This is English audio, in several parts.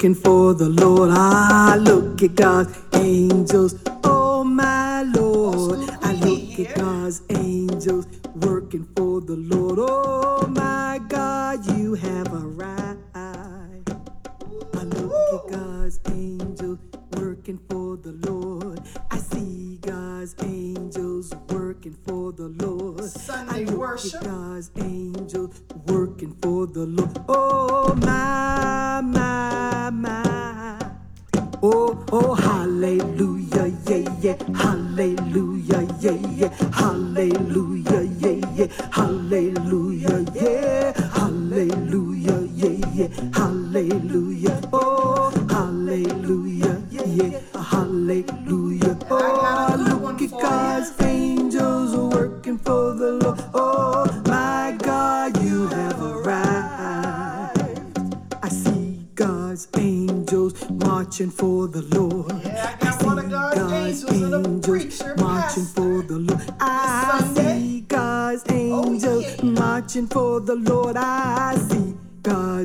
working for the Lord. I look at God's angels. Oh my Lord. I look at God's angels working for the Lord. Oh my God, you have arrived. I look at God's angels working for the Lord. I see God's angels working for the Lord. Sunday I look worship. At God's angels working for the Lord. Oh hallelujah, yeah, yeah, hallelujah,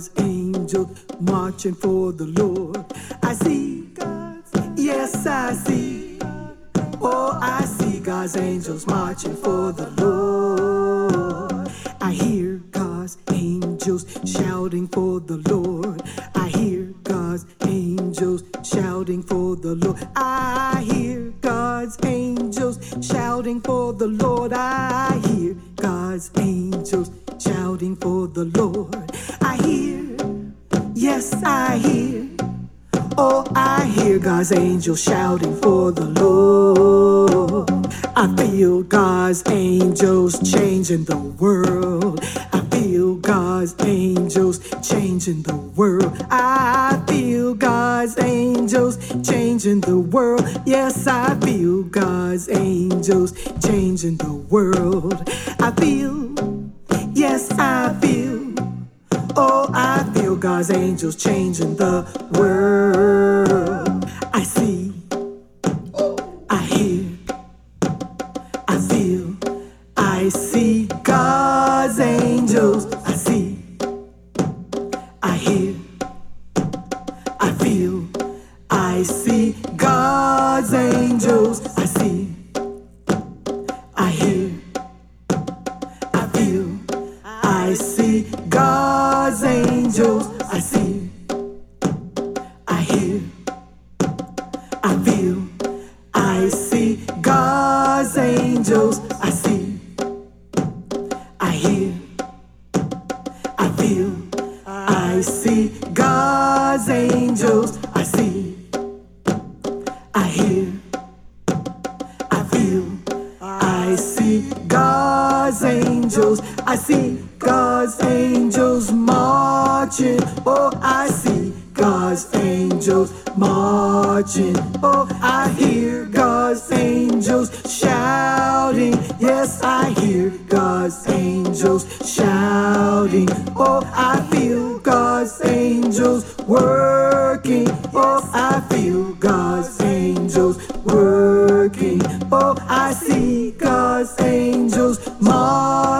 God's angels marching for the Lord. I see God's, yes, I see. Oh, I see God's angels marching for the Lord. God's angels shouting for the Lord. I feel God's angels changing the world.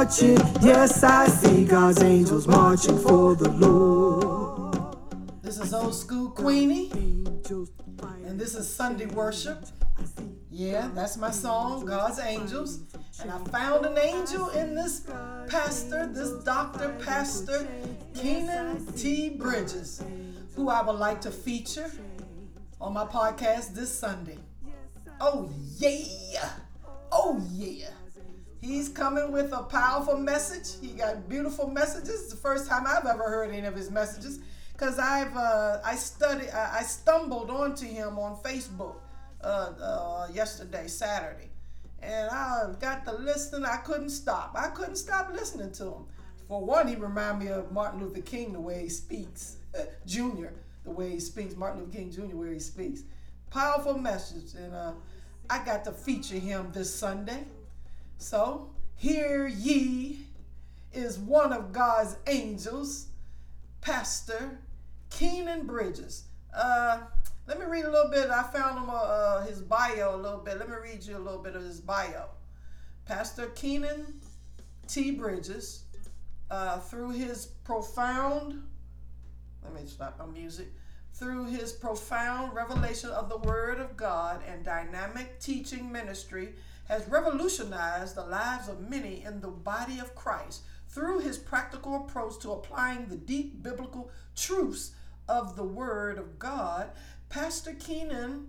Marching. Yes, I see God's angels marching for the Lord. This is old school Queenie, and this is Sunday worship. Yeah, that's my song, God's Angels. And I found an angel in this pastor, this doctor, Pastor Kynan T. Bridges, who I would like to feature on my podcast this Sunday. Oh, yeah! Oh, yeah! He's coming with a powerful message. He got beautiful messages. It's the first time I've ever heard any of his messages because I've uh, I studied I, I stumbled onto him on Facebook uh, uh, yesterday Saturday, and I got to listen. I couldn't stop. I couldn't stop listening to him. For one, he reminded me of Martin Luther King the way he speaks, Jr. The way he speaks, Martin Luther King Jr. where he speaks. Powerful message, and uh, I got to feature him this Sunday. So, hear ye is one of God's angels, Pastor Kynan Bridges. Uh, let me read a little bit. I found him uh, uh, his bio a little bit. Let me read you a little bit of his bio. Pastor Kynan T. Bridges, uh, through his profound, let me stop my music, through his profound revelation of the Word of God and dynamic teaching ministry, has revolutionized the lives of many in the body of Christ through his practical approach to applying the deep biblical truths of the Word of God. Pastor Kynan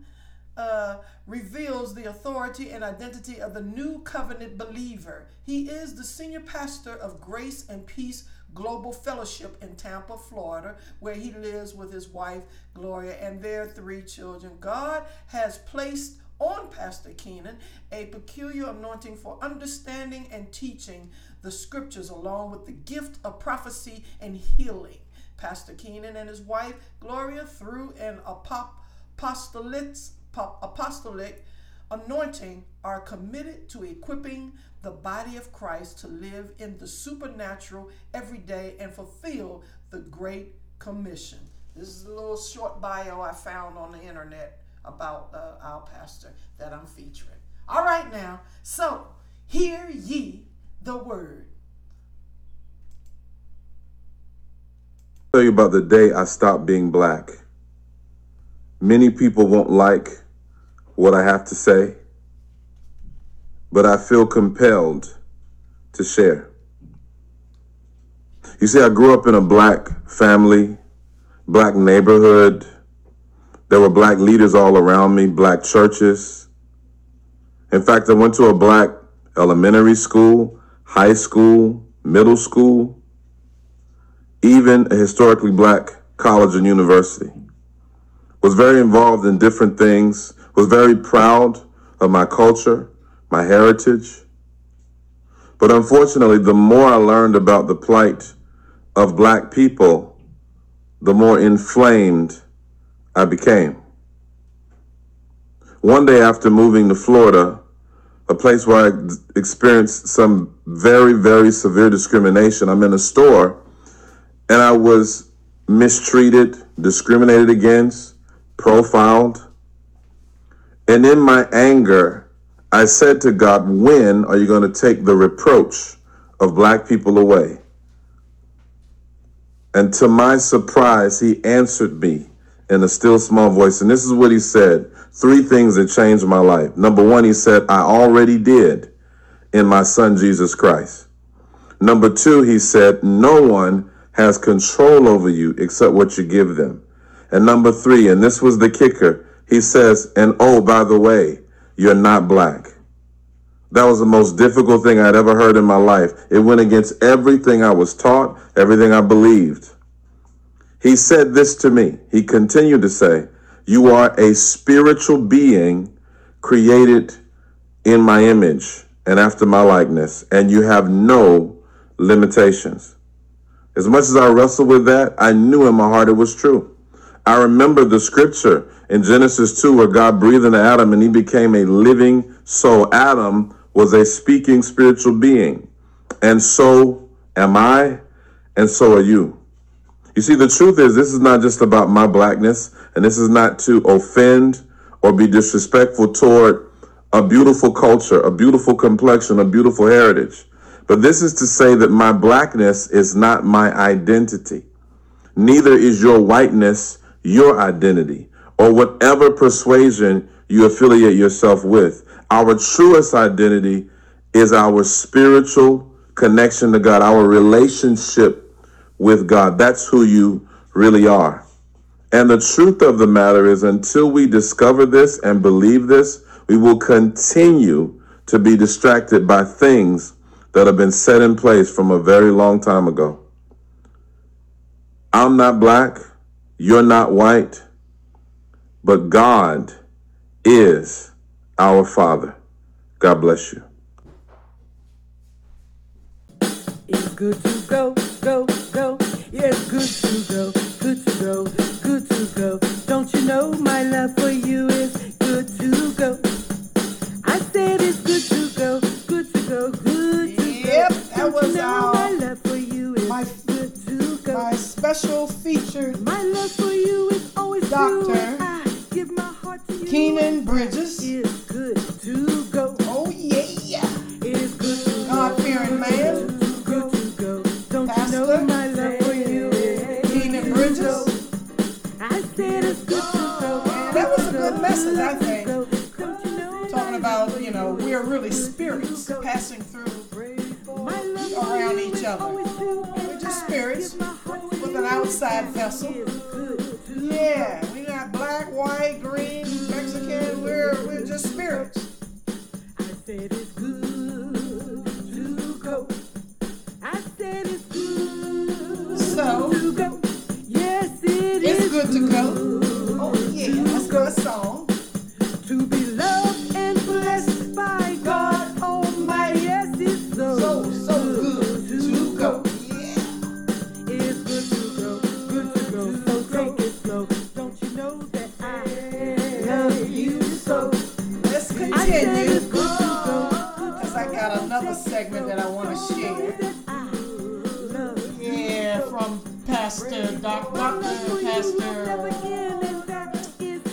uh, reveals the authority and identity of the new covenant believer. He is the senior pastor of Grace and Peace Global Fellowship in Tampa, Florida, where he lives with his wife, Gloria, and their three children. God has placed on Pastor Kynan a peculiar anointing for understanding and teaching the scriptures, along with the gift of prophecy and healing. Pastor Kynan and his wife, Gloria, through an apostolic, anointing, are committed to equipping the body of Christ to live in the supernatural every day and fulfill the Great Commission. This is a little short bio I found on the internet about uh, our pastor that I'm featuring. All right, now, so hear ye the word. tell you about the day I stopped being black. Many people won't like what I have to say, but I feel compelled to share. You see, I grew up in a black family, black neighborhood. There were black leaders all around me, black churches. In fact, I went to a black elementary school, high school, middle school, even a historically black college and university. Was very involved in different things, was very proud of my culture, my heritage. But unfortunately, the more I learned about the plight of black people, the more inflamed I became. One day after moving to Florida, a place where I experienced some very, very severe discrimination, I'm in a store and I was mistreated, discriminated against, profiled. And in my anger, I said to God, When are you going to take the reproach of black people away? And to my surprise, he answered me in a still small voice. And this is what he said three things that changed my life. Number one, he said, I already did in my son Jesus Christ. Number two, he said, No one has control over you except what you give them. And number three, and this was the kicker, he says, and oh, by the way, you're not black. That was the most difficult thing I'd ever heard in my life. It went against everything I was taught, everything I believed. He said this to me. He continued to say, You are a spiritual being created in my image and after my likeness, and you have no limitations. As much as I wrestled with that, I knew in my heart it was true. I remember the scripture in Genesis 2 where God breathed into Adam and he became a living soul. Adam was a speaking spiritual being. And so am I, and so are you. You see, the truth is, this is not just about my blackness, and this is not to offend or be disrespectful toward a beautiful culture, a beautiful complexion, a beautiful heritage. But this is to say that my blackness is not my identity. Neither is your whiteness your identity or whatever persuasion you affiliate yourself with. Our truest identity is our spiritual connection to God, our relationship with God. That's who you really are. And the truth of the matter is, until we discover this and believe this, we will continue to be distracted by things that have been set in place from a very long time ago. I'm not black, you're not white, but God is our Father. God bless you. It's good to go, go, go. Yeah, it's good to go, good to go, good to go. Don't you know my love for you is good to go? I said it's good to go, good to go, good to Yep, go. that Don't was you know our- my love for you is my- good to go. My special featured My love for you is always Doctor true. I give my heart to you. Kynan Bridges. It's good to go. Really spirits passing through around each other. We're just spirits with an outside vessel. Yeah, we're not black, white, green, Mexican. We're we're just spirits. I said it's good to go. I said it's good So to go. Yes, it it's is good to go. Oh yeah, that's a good song. to be Pastor Doc, Doctor Pastor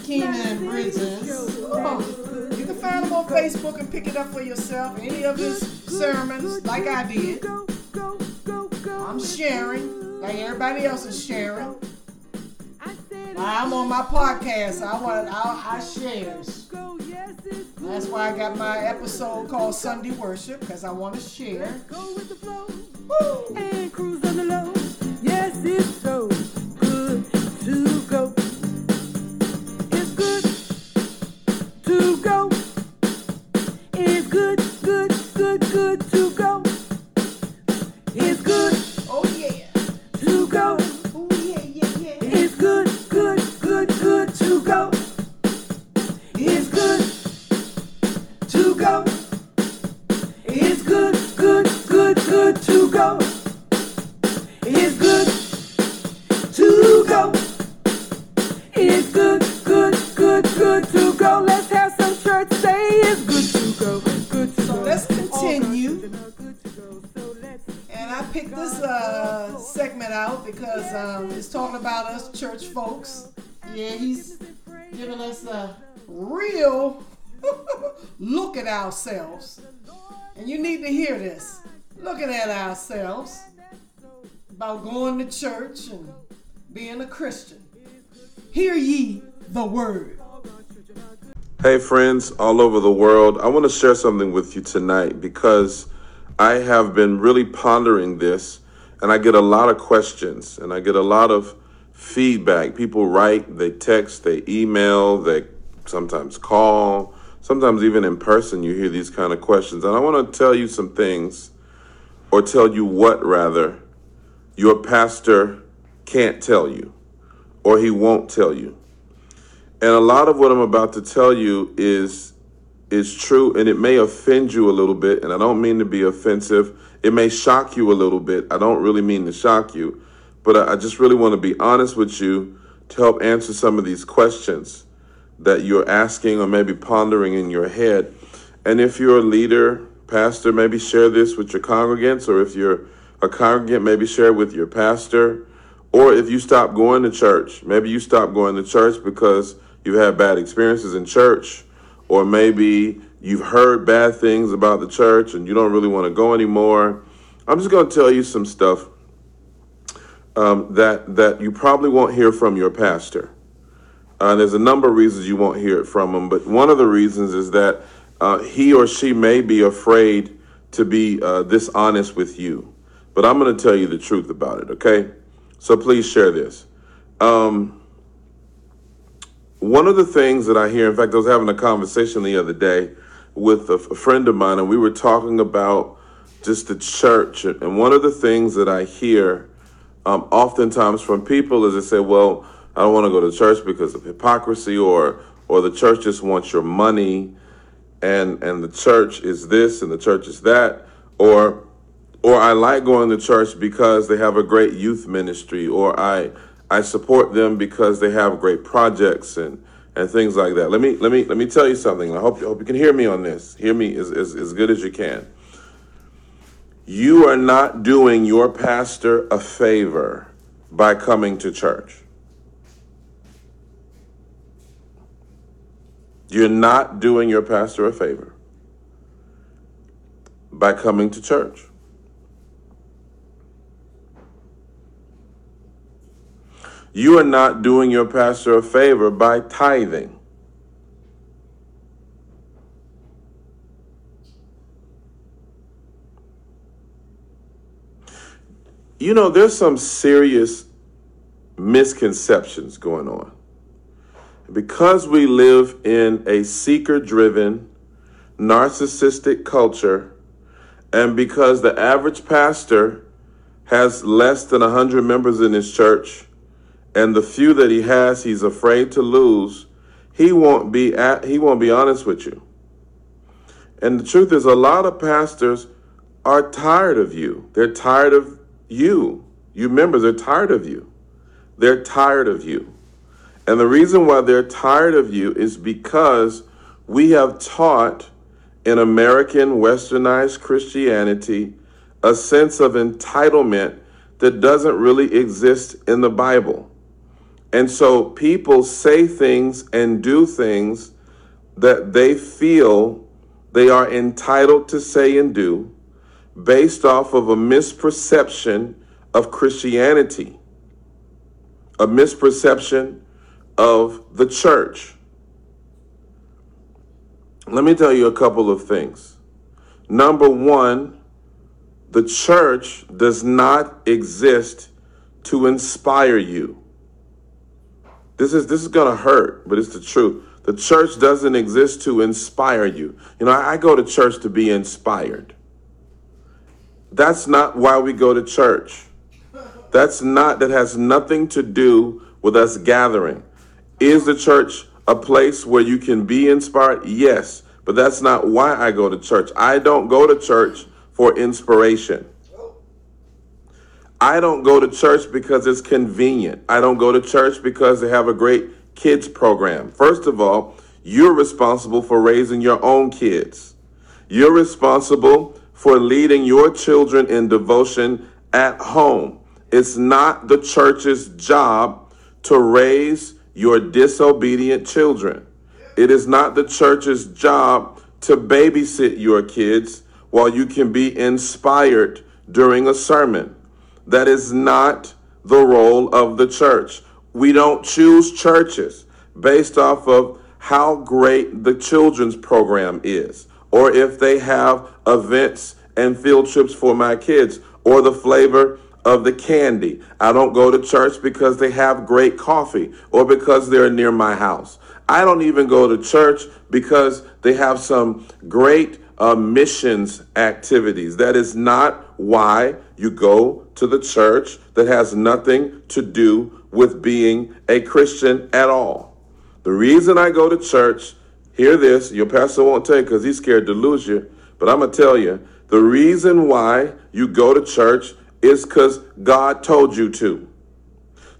Kynan Bridges. Oh, you can find him on Facebook and pick it up for yourself. Any of his sermons, like I did. I'm sharing, like everybody else is sharing. I'm on my podcast. I want I, I shares. That's why I got my episode called Sunday Worship because I want to share. Go with the flow Woo! and cruise on the low. Go. Picked this uh, segment out because um, it's talking about us church folks. Yeah, he's giving us a real look at ourselves. And you need to hear this. Looking at ourselves about going to church and being a Christian. Hear ye the word. Hey, friends all over the world. I want to share something with you tonight because I have been really pondering this and I get a lot of questions and I get a lot of feedback. People write, they text, they email, they sometimes call, sometimes even in person, you hear these kind of questions. And I want to tell you some things, or tell you what rather, your pastor can't tell you, or he won't tell you. And a lot of what I'm about to tell you is is true and it may offend you a little bit and I don't mean to be offensive. It may shock you a little bit. I don't really mean to shock you, but I, just really want to be honest with you to help answer some of these questions that you're asking or maybe pondering in your head. And if you're a leader, pastor, maybe share this with your congregants, or if you're a congregant, maybe share it with your pastor. Or if you stop going to church, maybe you stop going to church because you've had bad experiences in church, or maybe you've heard bad things about the church and you don't really want to go anymore. I'm just going to tell you some stuff um, that that you probably won't hear from your pastor. Uh, there's a number of reasons you won't hear it from him, but one of the reasons is that uh, he or she may be afraid to be uh, dishonest with you. But I'm going to tell you the truth about it, okay? So please share this. Um, one of the things that I hear, in fact, I was having a conversation the other day with a, friend of mine, and we were talking about just the church. And one of the things that I hear um, oftentimes from people is they say, "Well, I don't want to go to church because of hypocrisy, or or the church just wants your money, and and the church is this and the church is that, or or I like going to church because they have a great youth ministry, or I I support them because they have great projects and and things like that. Let me let me let me tell you something. I hope I hope you can hear me on this. Hear me as, as, as good as you can. You are not doing your pastor a favor by coming to church. You're not doing your pastor a favor by coming to church. You are not doing your pastor a favor by tithing. You know, there's some serious misconceptions going on. Because we live in a seeker driven, narcissistic culture, and because the average pastor has less than 100 members in his church, and the few that he has he's afraid to lose, he won't be at, he won't be honest with you. And the truth is a lot of pastors are tired of you. They're tired of you. You members are tired of you. They're tired of you. And the reason why they're tired of you is because we have taught in American westernized Christianity a sense of entitlement that doesn't really exist in the Bible. And so people say things and do things that they feel they are entitled to say and do based off of a misperception of Christianity, a misperception of the church. Let me tell you a couple of things. Number one, the church does not exist to inspire you. This is this is gonna hurt, but it's the truth. The church doesn't exist to inspire you. You know, I, I go to church to be inspired. That's not why we go to church. That's not that has nothing to do with us gathering. Is the church a place where you can be inspired? Yes, but that's not why I go to church. I don't go to church for inspiration. I don't go to church because it's convenient. I don't go to church because they have a great kids program. First of all, you're responsible for raising your own kids. You're responsible for leading your children in devotion at home. It's not the church's job to raise your disobedient children. It is not the church's job to babysit your kids while you can be inspired during a sermon. That is not the role of the church. We don't choose churches based off of how great the children's program is, or if they have events and field trips for my kids, or the flavor of the candy. I don't go to church because they have great coffee or because they're near my house. I don't even go to church because they have some great uh, missions activities. That is not why you go to the church that has nothing to do with being a Christian at all. The reason I go to church, hear this, your pastor won't tell you because he's scared to lose you, but I'm going to tell you the reason why you go to church is because God told you to.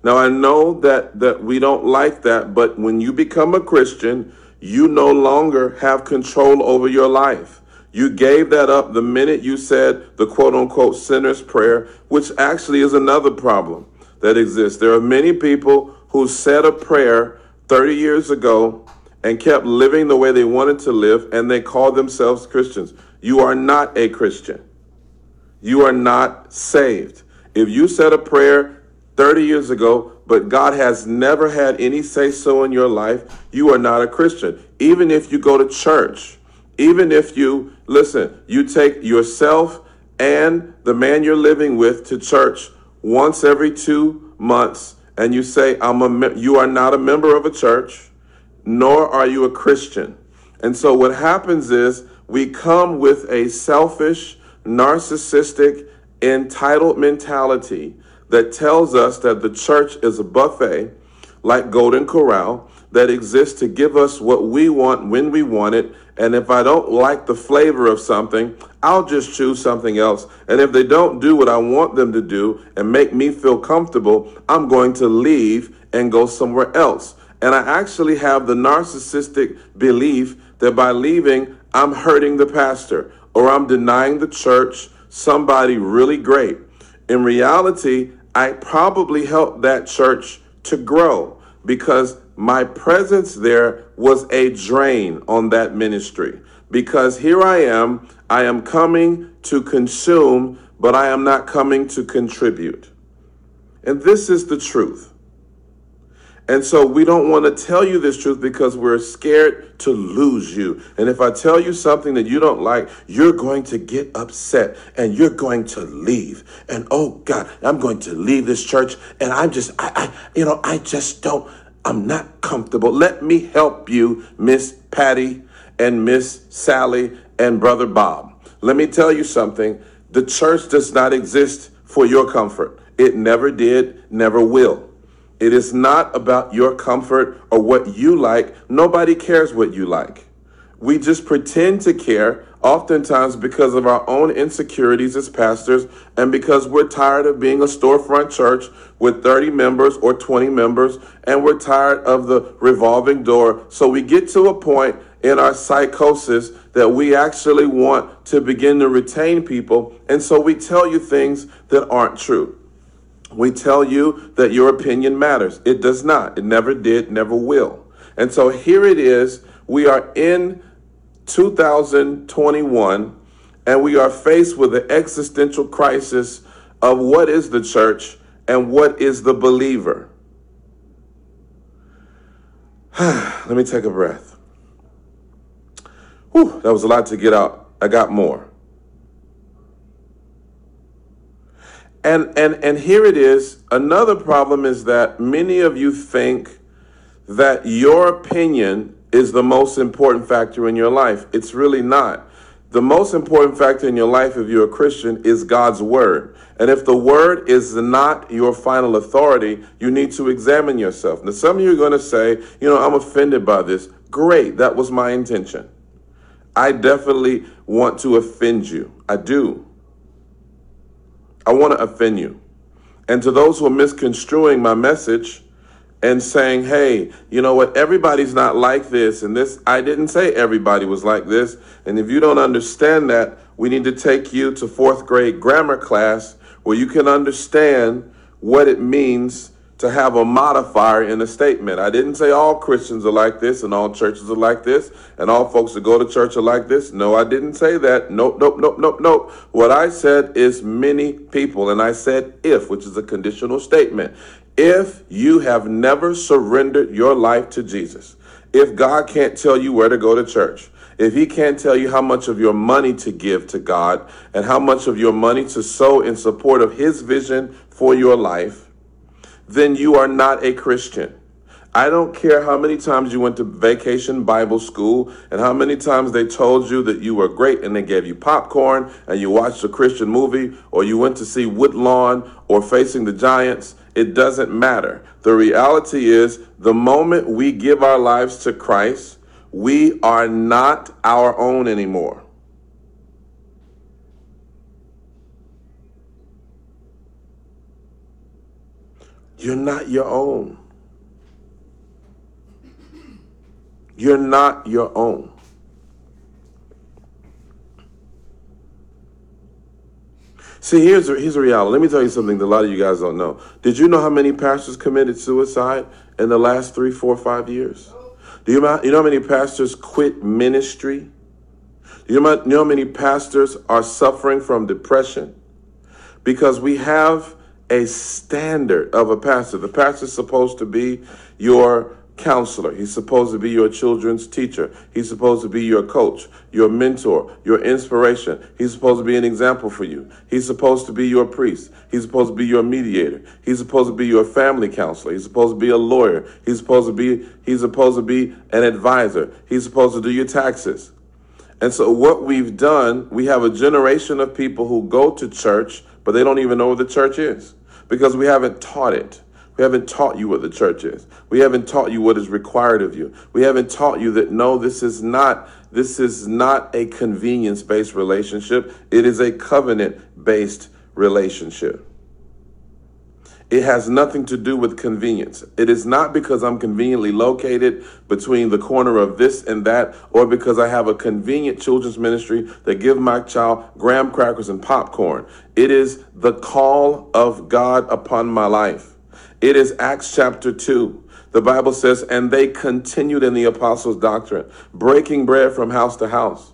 Now I know that that we don't like that, but when you become a Christian, you no longer have control over your life. You gave that up the minute you said the quote unquote sinner's prayer, which actually is another problem that exists. There are many people who said a prayer 30 years ago and kept living the way they wanted to live, and they call themselves Christians. You are not a Christian you are not saved. If you said a prayer 30 years ago, but God has never had any say so in your life, you are not a Christian. Even if you go to church, even if you, listen, you take yourself and the man you're living with to church once every two months, and you say, I'm a, you are not a member of a church, nor are you a Christian. And so what happens is we come with a selfish, narcissistic, entitled mentality that tells us that the church is a buffet like Golden Corral that exists to give us what we want when we want it. And if I don't like the flavor of something, I'll just choose something else. And if they don't do what I want them to do and make me feel comfortable, I'm going to leave and go somewhere else. And I actually have the narcissistic belief that by leaving, I'm hurting the pastor or I'm denying the church somebody really great. In reality, I probably helped that church to grow because my presence there was a drain on that ministry. Because here I am, I am coming to consume, but I am not coming to contribute. And this is the truth. And so we don't want to tell you this truth because we're scared to lose you. And if I tell you something that you don't like, you're going to get upset and you're going to leave. And oh God, I'm going to leave this church and I'm just, I, I you know, I just don't, I'm not comfortable. Let me help you, Miss Patty and Miss Sally and Brother Bob. Let me tell you something. The church does not exist for your comfort. It never did, never will. It is not about your comfort or what you like. Nobody cares what you like. We just pretend to care, oftentimes because of our own insecurities as pastors and because we're tired of being a storefront church with 30 members or 20 members and we're tired of the revolving door. So we get to a point in our psychosis that we actually want to begin to retain people. And so we tell you things that aren't true. We tell you that your opinion matters. It does not. It never did, never will. And so here it is. We are in 2021 and we are faced with the existential crisis of what is the church and what is the believer. Let me take a breath. Whew, that was a lot to get out. I got more. And and and here it is. Another problem is that many of you think that your opinion is the most important factor in your life. It's really not. The most important factor in your life if you're a Christian is God's word. And if the word is not your final authority, you need to examine yourself. Now some of you are going to say, you know, I'm offended by this. Great, that was my intention. I definitely want to offend you. I do. I want to offend you. And to those who are misconstruing my message and saying, hey, you know what, everybody's not like this, and this, I didn't say everybody was like this. And if you don't understand that, we need to take you to fourth grade grammar class where you can understand what it means to have a modifier in a statement. I didn't say all Christians are like this and all churches are like this and all folks that go to church are like this. No, I didn't say that. Nope, nope, nope, nope, nope. What I said is many people, and I said if, which is a conditional statement. If you have never surrendered your life to Jesus, if God can't tell you where to go to church, if he can't tell you how much of your money to give to God and how much of your money to sow in support of his vision for your life, then you are not a Christian. I don't care how many times you went to vacation Bible school and how many times they told you that you were great and they gave you popcorn and you watched a Christian movie or you went to see Woodlawn or Facing the Giants. It doesn't matter. The reality is, the moment we give our lives to Christ, we are not our own anymore. You're not your own. You're not your own. See, here's a, here's a reality. Let me tell you something that a lot of you guys don't know. Did you know how many pastors committed suicide in the last three, four, five years? Do you you know how many pastors quit ministry? Do you know how many pastors are suffering from depression? Because we have a standard of a pastor. The pastor is supposed to be your counselor. He's supposed to be your children's teacher. He's supposed to be your coach, your mentor, your inspiration. He's supposed to be an example for you. He's supposed to be your priest. He's supposed to be your mediator. He's supposed to be your family counselor. He's supposed to be a lawyer. He's supposed to be he's supposed to be an advisor. He's supposed to do your taxes. And so what we've done, we have a generation of people who go to church, but they don't even know what the church is because we haven't taught it. We haven't taught you what the church is. We haven't taught you what is required of you. We haven't taught you that no, this is not this is not a convenience-based relationship. It is a covenant-based relationship. It has nothing to do with convenience. It is not because I'm conveniently located between the corner of this and that, or because I have a convenient children's ministry that give my child graham crackers and popcorn. It is the call of God upon my life. It is Acts chapter 2. The Bible says, and they continued in the apostles' doctrine, breaking bread from house to house.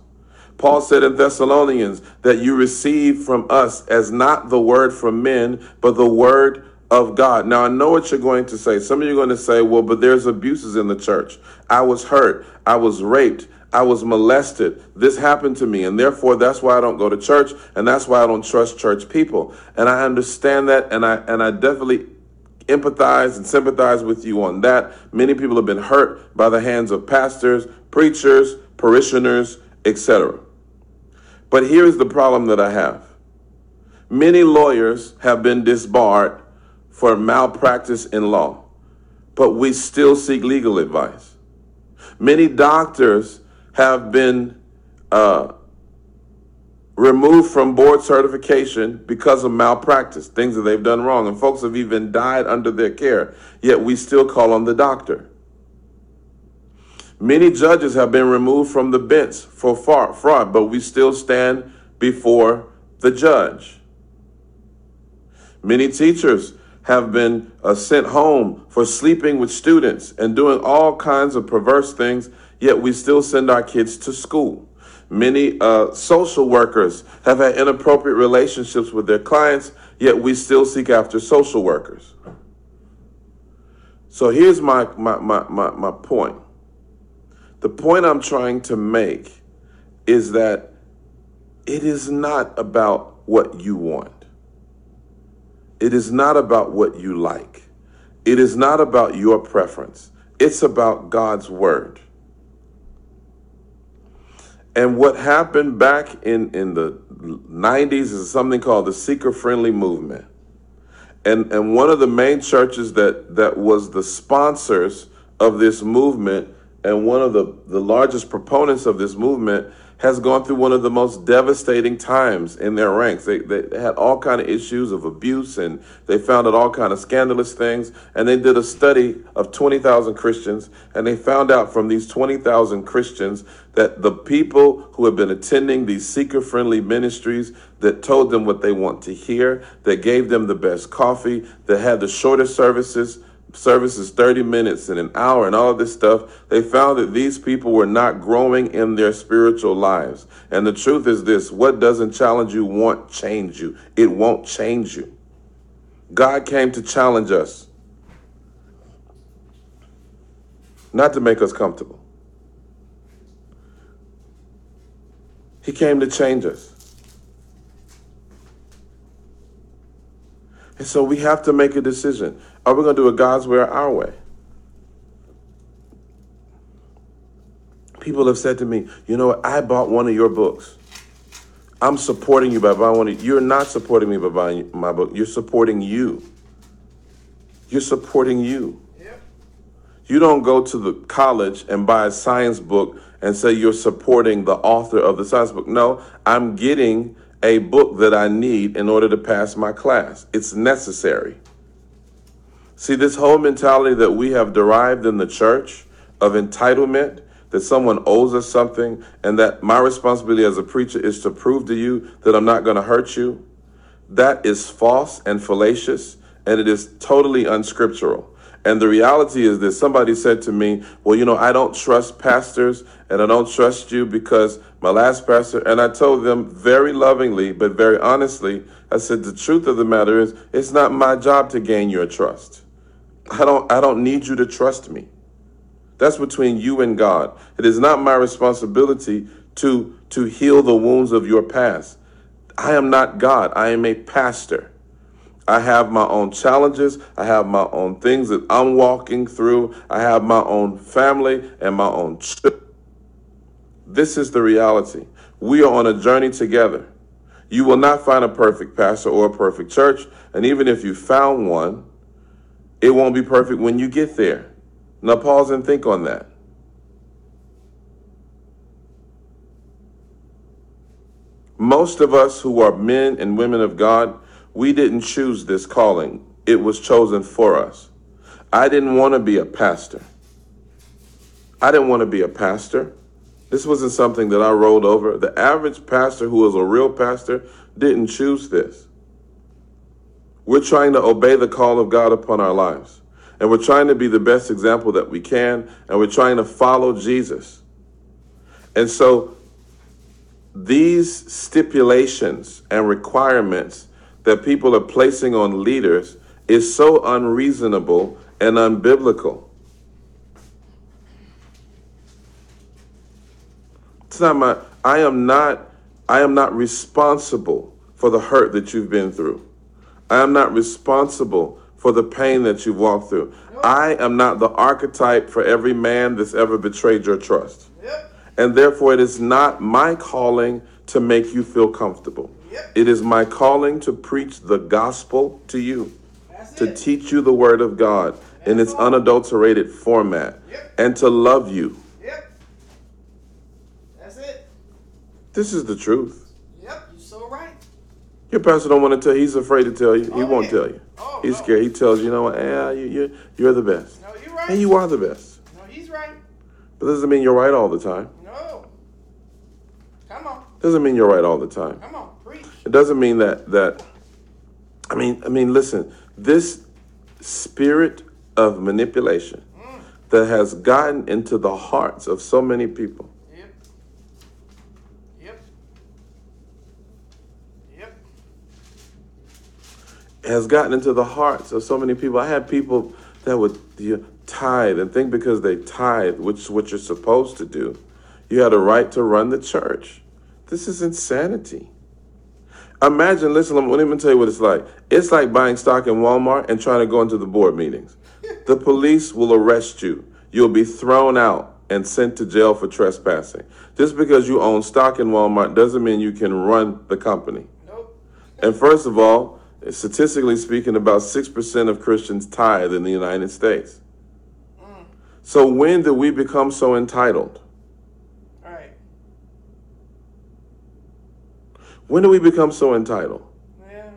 Paul said in Thessalonians that you receive from us as not the word from men, but the word of God. Now, I know what you're going to say. Some of you are going to say, well, but there's abuses in the church. I was hurt. I was raped. I was molested. This happened to me. And therefore, that's why I don't go to church. And that's why I don't trust church people. And I understand that. And I, and I definitely empathize and sympathize with you on that. Many people have been hurt by the hands of pastors, preachers, parishioners, etc. But here's the problem that I have many lawyers have been disbarred for malpractice in law, but we still seek legal advice. Many doctors have been uh, removed from board certification because of malpractice, things that they've done wrong. And folks have even died under their care, yet we still call on the doctor. Many judges have been removed from the bench for fraud, but we still stand before the judge. Many teachers have been uh, sent home for sleeping with students and doing all kinds of perverse things, yet we still send our kids to school. Many uh, social workers have had inappropriate relationships with their clients, yet we still seek after social workers. So here's my, my, my, my, my point. The point I'm trying to make is that it is not about what you want. It is not about what you like. It is not about your preference. It's about God's word. And what happened back in, in the 90s is something called the seeker friendly movement. And, and one of the main churches that, that was the sponsors of this movement and one of the, the largest proponents of this movement has gone through one of the most devastating times in their ranks. They, they had all kind of issues of abuse and they found out all kind of scandalous things. And they did a study of 20,000 Christians and they found out from these 20,000 Christians that the people who have been attending these seeker-friendly ministries that told them what they want to hear, that gave them the best coffee, that had the shortest services, services 30 minutes and an hour and all this stuff, they found that these people were not growing in their spiritual lives. And the truth is this what doesn't challenge you won't change you, it won't change you. God came to challenge us, not to make us comfortable. He came to change us. And so we have to make a decision. Are we going to do it God's way or our way? People have said to me, you know what? I bought one of your books. I'm supporting you by buying one. Of, you're not supporting me by buying my book. You're supporting you. You're supporting you. You don't go to the college and buy a science book and say you're supporting the author of the science book. No, I'm getting a book that I need in order to pass my class. It's necessary. See, this whole mentality that we have derived in the church of entitlement, that someone owes us something, and that my responsibility as a preacher is to prove to you that I'm not going to hurt you, that is false and fallacious, and it is totally unscriptural. And the reality is that somebody said to me, Well, you know, I don't trust pastors and I don't trust you because my last pastor, and I told them very lovingly, but very honestly, I said, The truth of the matter is, it's not my job to gain your trust. I don't, I don't need you to trust me. That's between you and God. It is not my responsibility to, to heal the wounds of your past. I am not God, I am a pastor. I have my own challenges. I have my own things that I'm walking through. I have my own family and my own children. This is the reality. We are on a journey together. You will not find a perfect pastor or a perfect church. And even if you found one, it won't be perfect when you get there. Now, pause and think on that. Most of us who are men and women of God, we didn't choose this calling, it was chosen for us. I didn't want to be a pastor. I didn't want to be a pastor. This wasn't something that I rolled over. The average pastor who was a real pastor didn't choose this. We're trying to obey the call of God upon our lives. And we're trying to be the best example that we can. And we're trying to follow Jesus. And so these stipulations and requirements that people are placing on leaders is so unreasonable and unbiblical. It's not my I am not I am not responsible for the hurt that you've been through. I am not responsible for the pain that you've walked through. I am not the archetype for every man that's ever betrayed your trust. Yep. And therefore, it is not my calling to make you feel comfortable. Yep. It is my calling to preach the gospel to you, That's to it. teach you the word of God in its unadulterated format, Yep. and to love you. Yep. That's it. This is the truth. Yep. You're so right. Your pastor don't want to tell you. He's afraid to tell you. He Oh, won't yeah. tell you. Oh, He's no. scared. He tells you, you know? Yeah, you, you, you're the best. No, you're right. And you are the best. No, he's right. But doesn't mean you're right all the time. No. Come on. Doesn't mean you're right all the time. Come on. Preach. It doesn't mean that that I mean I mean listen, this spirit of manipulation mm. that has gotten into the hearts of so many people. Yep. Yep. Yep. Has gotten into the hearts of so many people. I had people that would you know, tithe and think because they tithe, which is what you're supposed to do, you had a right to run the church. This is insanity. Imagine, listen, let me, me tell you what it's like. It's like buying stock in Walmart and trying to go into the board meetings. The police will arrest you. You'll be thrown out and sent to jail for trespassing. Just because you own stock in Walmart doesn't mean you can run the company. Nope. And first of all, statistically speaking, about 6% of Christians tithe in the United States. So when do we become so entitled? Right. When do we become so entitled? Yeah.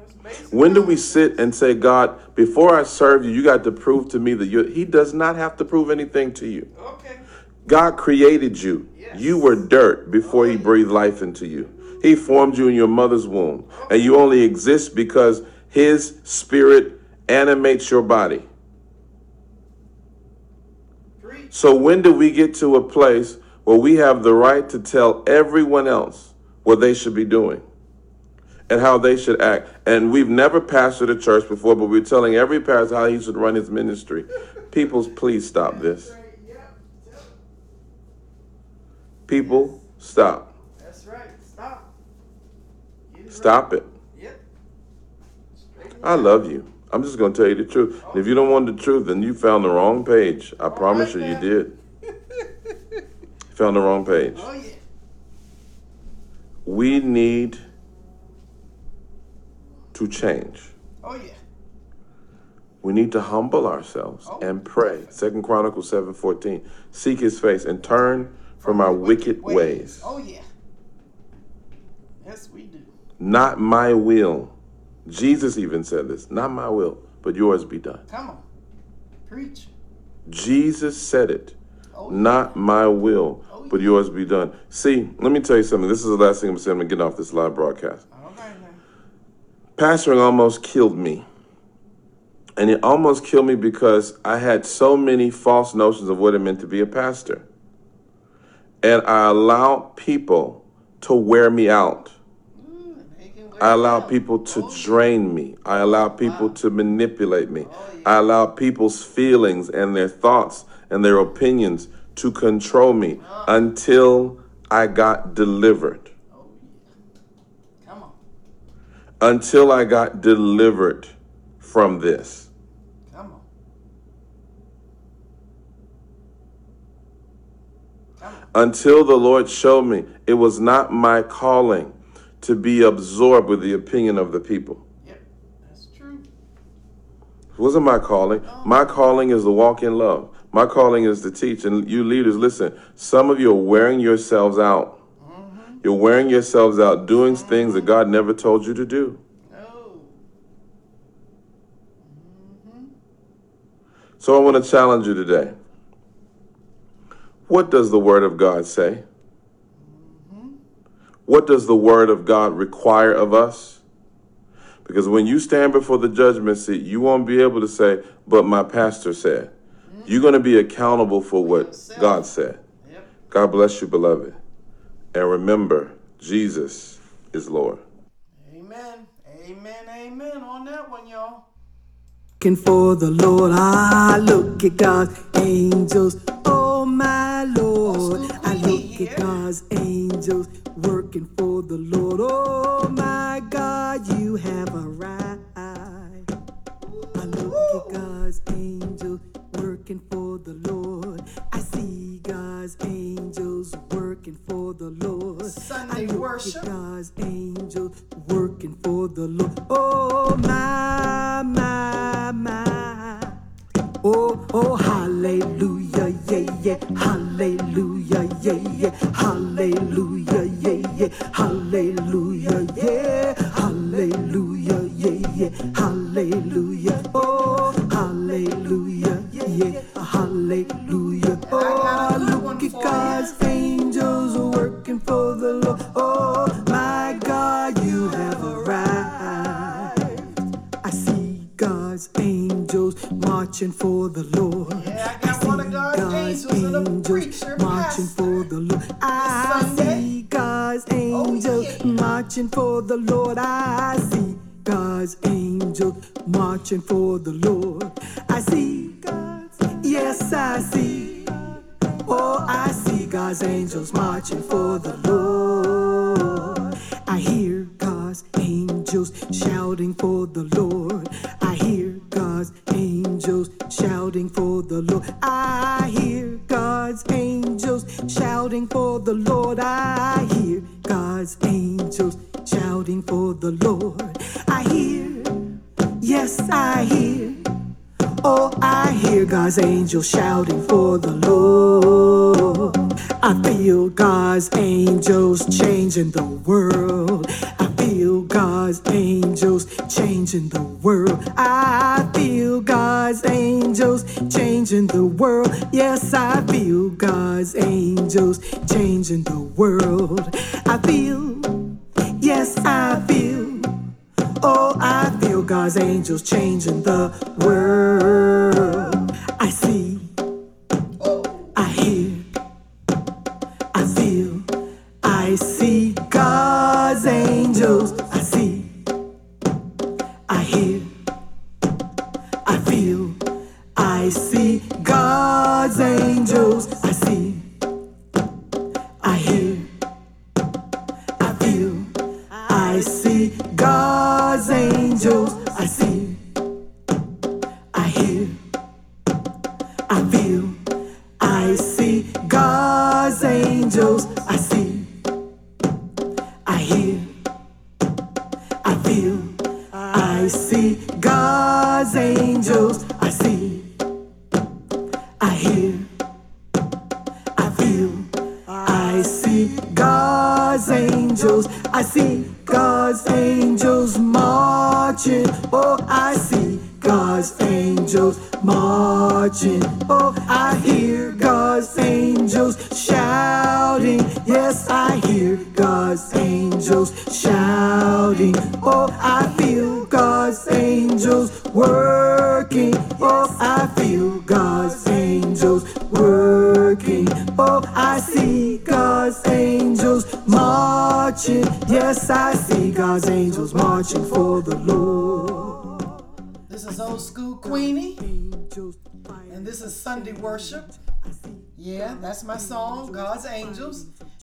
When do we sit and say, God, before I serve you, you got to prove to me that you He does not have to prove anything to you. Okay. God created you. Yes. You were dirt before He breathed life into you. He formed you in your mother's womb. And you only exist because His Spirit animates your body. So when do we get to a place where we have the right to tell everyone else what they should be doing and how they should act? And we've never pastored a church before, but we're telling every pastor how he should run his ministry. People, please stop this. Right. Yep. Yep. People, stop. That's right Stop it. Right. Yep. Straighten it I love you. I'm just going to tell you the truth. And if you don't want the truth, then you found the wrong page. I promise you, you did. You found the wrong page. Oh yeah. We need to change. Oh yeah. We need to humble ourselves Oh. and pray. Second Chronicles 7:14. Seek his face and turn from our wicked ways. Oh yeah. Yes, we do. Not my will. Jesus even said this. Not my will, but yours be done. Come on. Preach. Jesus said it. Oh yeah. Not my will, Oh, but yours be done. See, let me tell you something. This is the last thing I'm saying. I'm getting off this live broadcast. Right. Pastoring almost killed me. And it almost killed me because I had so many false notions of what it meant to be a pastor. And I allowed people to wear me out. Ooh, and they can wear I allow people to drain me. I allow people to manipulate me. I allow people's feelings and their thoughts and their opinions to control me until I got delivered. Until I got delivered from this. Until the Lord showed me it was not my calling to be absorbed with the opinion of the people. Yep. That's true. It wasn't my calling. Oh. My calling is to walk in love. My calling is to teach. And you leaders, listen, some of you are wearing yourselves out. Mm-hmm. You're wearing yourselves out doing mm-hmm. things that God never told you to do. No. So I want to challenge you today. What does the Word of God say? What does the Word of God require of us? Because when you stand before the judgment seat, you won't be able to say, But my pastor said. Mm-hmm. You're going to be accountable for what God said. Yep. God bless you, beloved. And remember, Jesus is Lord. Amen. Amen. Amen. On that one, y'all. Looking for the Lord, I look at God's angels. Oh, my Lord. Oh, I look at God's angels working for the Lord. Oh my God, you have arrived. I look at God's angel working for the Lord. I see God's angels working for the Lord. Sunday I look worship. At God's angel shouting for the Lord. I hear God's angels shouting for the Lord. I hear God's angels shouting for the Lord. I hear God's angels shouting for the Lord. I hear, yes, I hear. Oh, I hear God's angels shouting for the Lord. I feel God's angels changing the world. world. I feel God's angels changing the world. Yes, I feel God's angels changing the world. I feel, yes, I feel. Oh, I feel God's angels changing the world. angels. Worship. Yeah, that's my song, God's Angels.